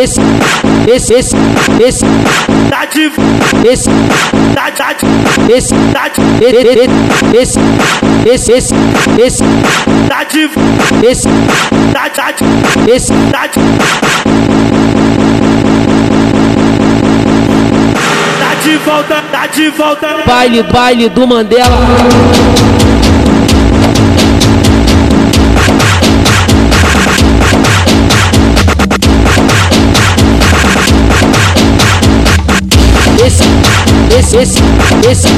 esse, esse, esse, esse, tá de esse, tá tá de esse, tá de esse, esse, esse, esse, esse, tá de esse, tá tá de esse, tá de tá de volta tá de volta. Baile, baile do Mandela. Esse, esse, esse, esse,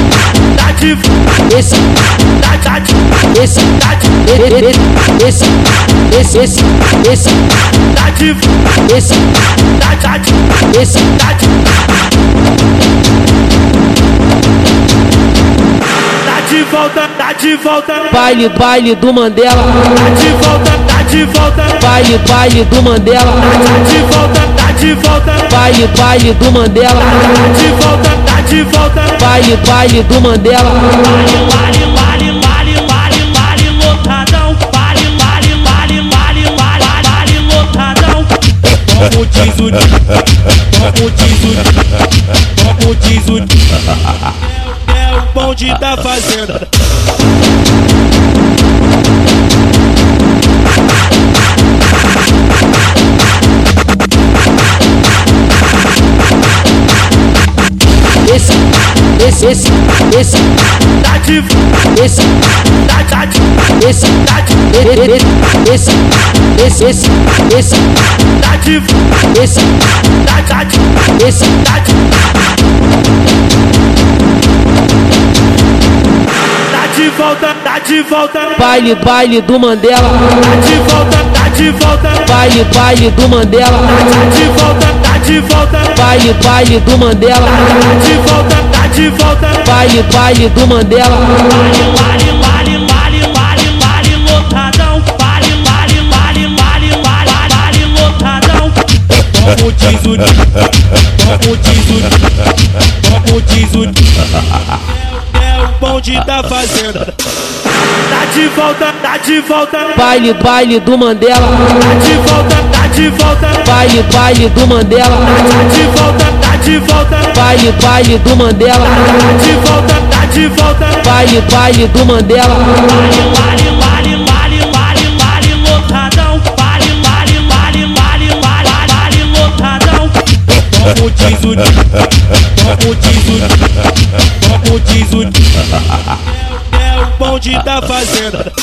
tá de esse, tá tá de esse, tá de esse, esse, esse, esse, tá de esse, tá tá de esse, tá de tá de volta tá de volta. Baile, baile do Mandela. tá de volta tá de volta. Baile, baile do Mandela. tá de volta tá de volta Baile, baile do Mandela. tá de volta tá de volta Baile, baile do Mandela. Vale, vale, vale, vale, vale, vale, lotadão. Vale, vale, vale, vale, vale, vale, lotadão. Como diz o como diz o como diz o é o bonde da fazenda. Esse, esse, esse, tá de esse, tá tá de esse, tá de esse, esse, esse, esse, tá de esse, tá tá de esse, tá de tá de volta tá de volta. Baile, baile do Mandela. tá de volta tá de volta. Baile, baile do Mandela. tá de volta tá de volta. Baile, baile do Mandela. tá de volta tá de volta Baile, baile do Mandela. Vale, vale, vale, vale, vale, vale, lotadão. Vale, vale, vale, vale, vale, vale, lotadão. Como diz o como diz o como diz o é o bonde da fazenda. tá de volta tá de volta Baile, baile do Mandela. tá de volta tá de volta Baile, baile do Mandela. tá de volta tá de volta Baile, baile do Mandela. tá de volta tá de volta Baile, baile do Mandela. Vale, vale, vale, vale, vale, vale, lotadão. Vale, vale, vale, vale, vale, vale, lotadão. Como diz o como diz o como diz o é o bonde da fazenda.